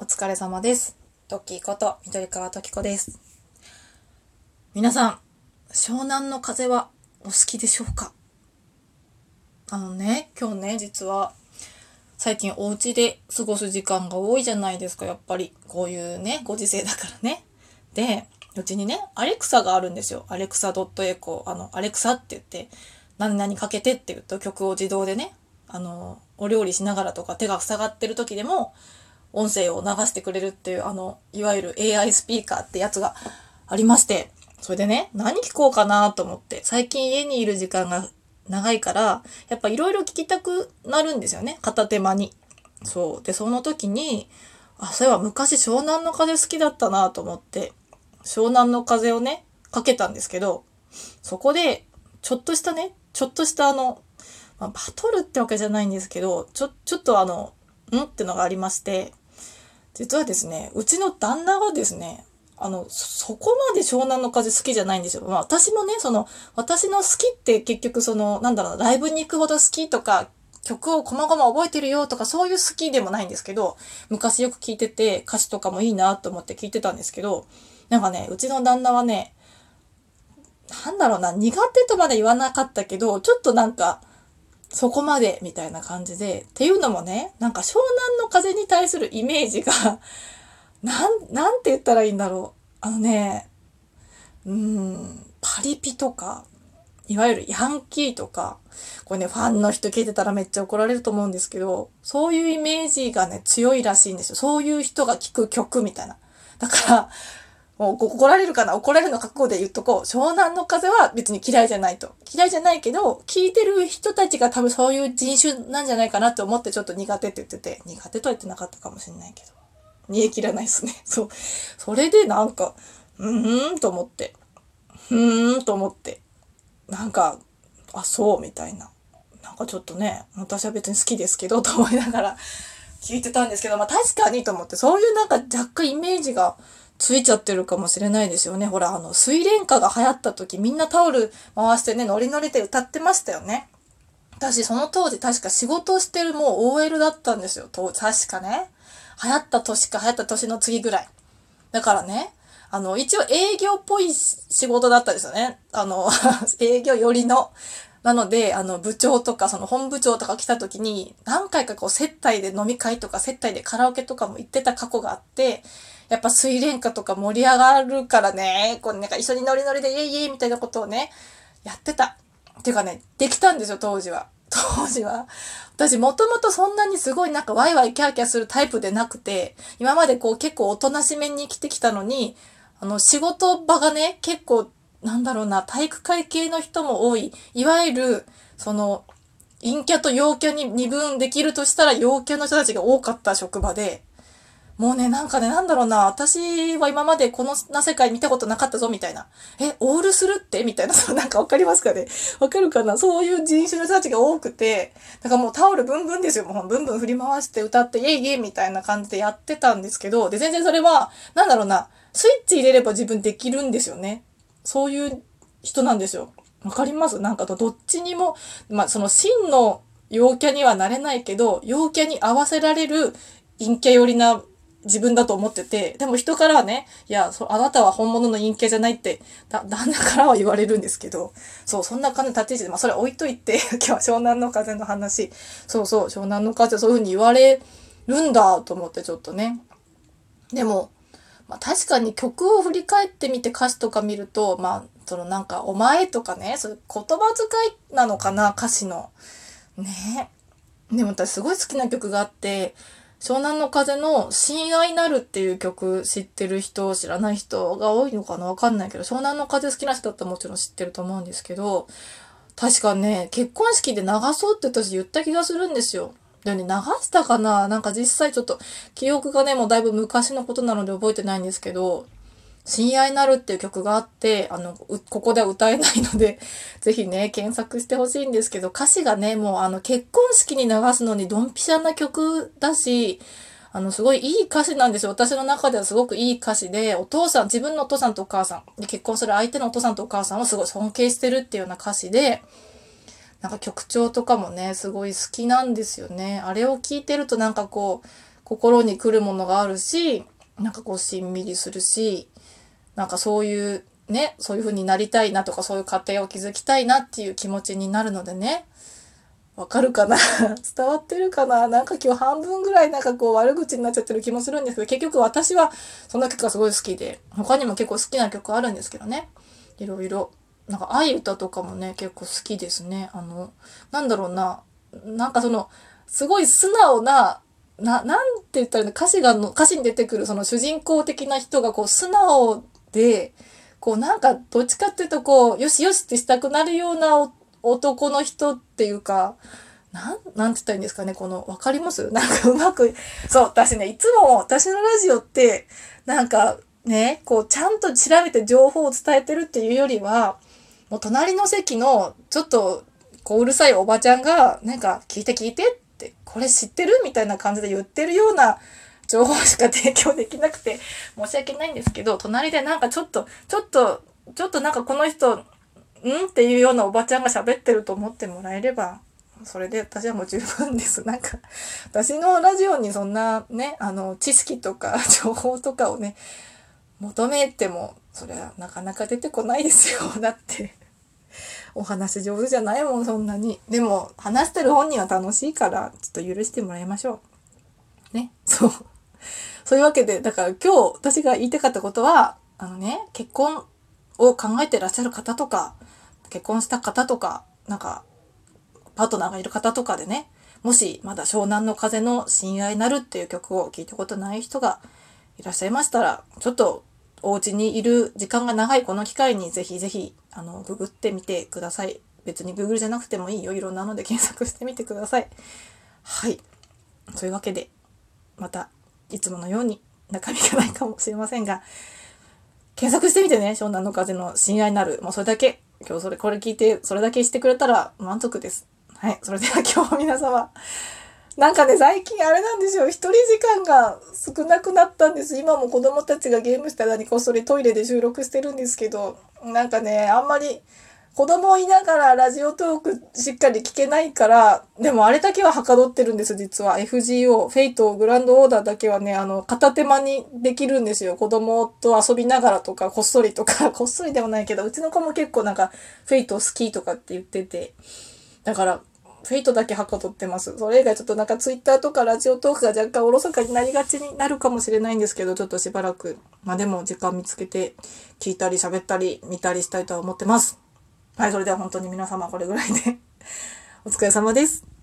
お疲れ様です。トッキーこと緑川トキコです。皆さん、湘南の風はお好きでしょうか？あのね、今日ね、実は最近お家で過ごす時間が多いじゃないですか、やっぱり。こういうね、ご時世だからね。で、うちにね、アレクサがあるんですよ。アレクサ .echo。あの、アレクサって言って、何々かけてって言うと曲を自動でね、あの、お料理しながらとか手が塞がってる時でも、音声を流してくれるっていう、あの、いわゆる AI スピーカーってやつがありまして、それでね、何聞こうかなと思って、最近家にいる時間が長いから、やっぱいろいろ聞きたくなるんですよね、片手間に。そう。で、その時に、あ、そういえば昔湘南の風好きだったなと思って、湘南の風をね、かけたんですけど、そこで、ちょっとしたね、ちょっとしたあの、まあ、バトルってわけじゃないんですけど、ちょ、ちょっとあの、ん？ってのがありまして、実はですね、うちの旦那がですね、あの、そこまで湘南の風好きじゃないんですよ。まあ私もね、その、私の好きって結局その、なんだろう、ライブに行くほど好きとか、曲をこまごま覚えてるよとかそういう好きでもないんですけど、昔よく聞いてて歌詞とかもいいなと思って聞いてたんですけど、なんかね、うちの旦那はね、なんだろうな、苦手とまで言わなかったけど、ちょっとなんか、そこまでみたいな感じで、っていうのもね、なんか湘南の風に対するイメージが、なん、なんて言ったらいいんだろう。あのね、うん、パリピとか、いわゆるヤンキーとか、これね、ファンの人聞いてたらめっちゃ怒られると思うんですけど、そういうイメージがね、強いらしいんですよ。そういう人が聴く曲みたいな。だから、もう怒られるかな？怒られるの覚悟で言っとこう。湘南の風は別に嫌いじゃないと。嫌いじゃないけど、聴いてる人たちが多分そういう人種なんじゃないかなって思ってちょっと苦手って言ってて、苦手とは言ってなかったかもしれないけど。煮え切らないですね。そう。それでなんか、うーんと思って。うーんと思って。なんか、あ、そうみたいな。なんかちょっとね、私は別に好きですけど、と思いながら聞いてたんですけど、まあ確かにと思って、そういうなんか若干イメージがついちゃってるかもしれないですよね。ほら、あの、水蓮花が流行った時、みんなタオル回してね、ノリノリで歌ってましたよね。私、その当時確か仕事をしてるもう OL だったんですよ。と確かね。流行った年か流行った年の次ぐらい。だからね、あの、一応営業っぽい仕事だったんですよね。あの、営業寄りの。なので、あの、部長とか、その本部長とか来た時に、何回かこう、接待で飲み会とか、接待でカラオケとかも行ってた過去があって、やっぱ水蓮花とか盛り上がるからね、こう、なんか一緒にノリノリでイエイイエイみたいなことをね、やってた。っていうかね、できたんですよ、当時は。当時は。私もともとそんなにすごいなんかワイワイキャーキャーするタイプでなくて、今までこう結構おとなしめに生きてきたのに、あの仕事場がね、結構なんだろうな、体育会系の人も多い。いわゆる、その、陰キャと陽キャに二分できるとしたら陽キャの人たちが多かった職場で、もうね、なんかね、なんだろうな、私は今までこのな世界見たことなかったぞ、みたいな。え、オールするって？みたいな、そう、なんかわかりますかね？わかるかな？そういう人種の人たちが多くて、だからもうタオルブンブンですよ。もうブンブン振り回して歌って、イェイイェイみたいな感じでやってたんですけど、で、全然それは、なんだろうな、スイッチ入れれば自分できるんですよね。そういう人なんですよ。わかります？なんかどっちにも、まあ、その真の陽キャにはなれないけど、陽キャに合わせられる陰キャ寄りな自分だと思ってて、でも人からはね、いや、そあなたは本物の陰キャじゃないって、だ、旦那からは言われるんですけど、そう、そんな感じの立ち位置で、まあ、それ置いといて、今日は湘南の風の話、そうそう、湘南の風そういうふうに言われるんだと思ってちょっとね。でも、まあ、確かに曲を振り返ってみて歌詞とか見ると、まあ、そのなんか、お前とかね、そういう言葉遣いなのかな、歌詞の。ねでも私すごい好きな曲があって、湘南の風の親愛なるっていう曲知ってる人、知らない人が多いのかなわかんないけど、湘南の風好きな人だったらもちろん知ってると思うんですけど、確かね、結婚式で流そうって私言った気がするんですよ。でね、流したかな？なんか実際ちょっと記憶がね、もうだいぶ昔のことなので覚えてないんですけど、親愛なるっていう曲があって、あの、ここでは歌えないので、ぜひね、検索してほしいんですけど、歌詞がね、もうあの、結婚式に流すのにドンピシャな曲だし、あの、すごいいい歌詞なんですよ。私の中ではすごくいい歌詞で、お父さん、自分のお父さんとお母さん、結婚する相手のお父さんとお母さんをすごい尊敬してるっていうような歌詞で、なんか曲調とかもね、すごい好きなんですよね。あれを聞いてるとなんかこう、心に来るものがあるし、なんかこうしんみりするし、なんかそういうね、そういう風になりたいなとかそういう家庭を築きたいなっていう気持ちになるのでね、わかるかな？伝わってるかな？なんか今日半分ぐらいなんかこう悪口になっちゃってる気もするんですけど、結局私はその曲がすごい好きで、他にも結構好きな曲あるんですけどね。いろいろ。なんか愛歌とかもね、結構好きですね。あの、なんだろうな。なんかその、すごい素直な、な、なんて言ったらいいの？歌詞がの、歌詞に出てくるその主人公的な人がこう素直で、こうなんかどっちかっていうとこう、よしよしってしたくなるような男の人っていうか、なん、なんて言ったらいいんですかね、この、わかります？なんかうまく、そう、私ね、いつも私のラジオって、なんかね、こう、ちゃんと調べて情報を伝えてるっていうよりは、もう隣の席の、ちょっと、こう、うるさいおばちゃんが、なんか、聞いて聞いてって、これ知ってるみたいな感じで言ってるような情報しか提供できなくて、申し訳ないんですけど、隣でなんかちょっと、ちょっと、ちょっとなんかこの人、ん？っていうようなおばちゃんが喋ってると思ってもらえれば、それで私はもう十分です。なんか、私のラジオにそんなね、あの、知識とか 情報とかをね、求めても、それはなかなか出てこないですよ。だって、お話上手じゃないもん、そんなに。でも、話してる本人は楽しいから、ちょっと許してもらいましょう。ね、そう。そういうわけで、だから今日私が言いたかったことは、あのね、結婚を考えてらっしゃる方とか、結婚した方とか、なんか、パートナーがいる方とかでね、もしまだ湘南の風の親愛なるっていう曲を聴いたことない人がいらっしゃいましたら、ちょっとお家にいる時間が長いこの機会にぜひぜひ、あの、ググってみてください。別に Google じゃなくてもいいよ。いろんなので検索してみてください。はい。というわけで、また、いつものように中身がないかもしれませんが、検索してみてね、湘南の風の親愛なる。もうそれだけ。今日それ、これ聞いて、それだけしてくれたら満足です。はい。それでは今日皆様、なんかね、最近あれなんですよ。一人時間が少なくなったんです。今も子供たちがゲームした間にこっそりトイレで収録してるんですけど、なんかね、あんまり子供いながらラジオトークしっかり聞けないから、でもあれだけははかどってるんです、実は。FGO、フェイト、グランドオーダーだけはね、あの、片手間にできるんですよ。子供と遊びながらとか、こっそりとか、こっそりでもないけど、うちの子も結構なんか、Fate好きとかって言ってて、だから、 Fateだけはかどってます。それ以外ちょっとなんかツイッターとかラジオトークが若干おろそかになりがちになるかもしれないんですけど、ちょっとしばらく、まあでも時間見つけて聞いたり喋ったり見たりしたいとは思ってます。はい、それでは本当に皆様これぐらいでお疲れ様です。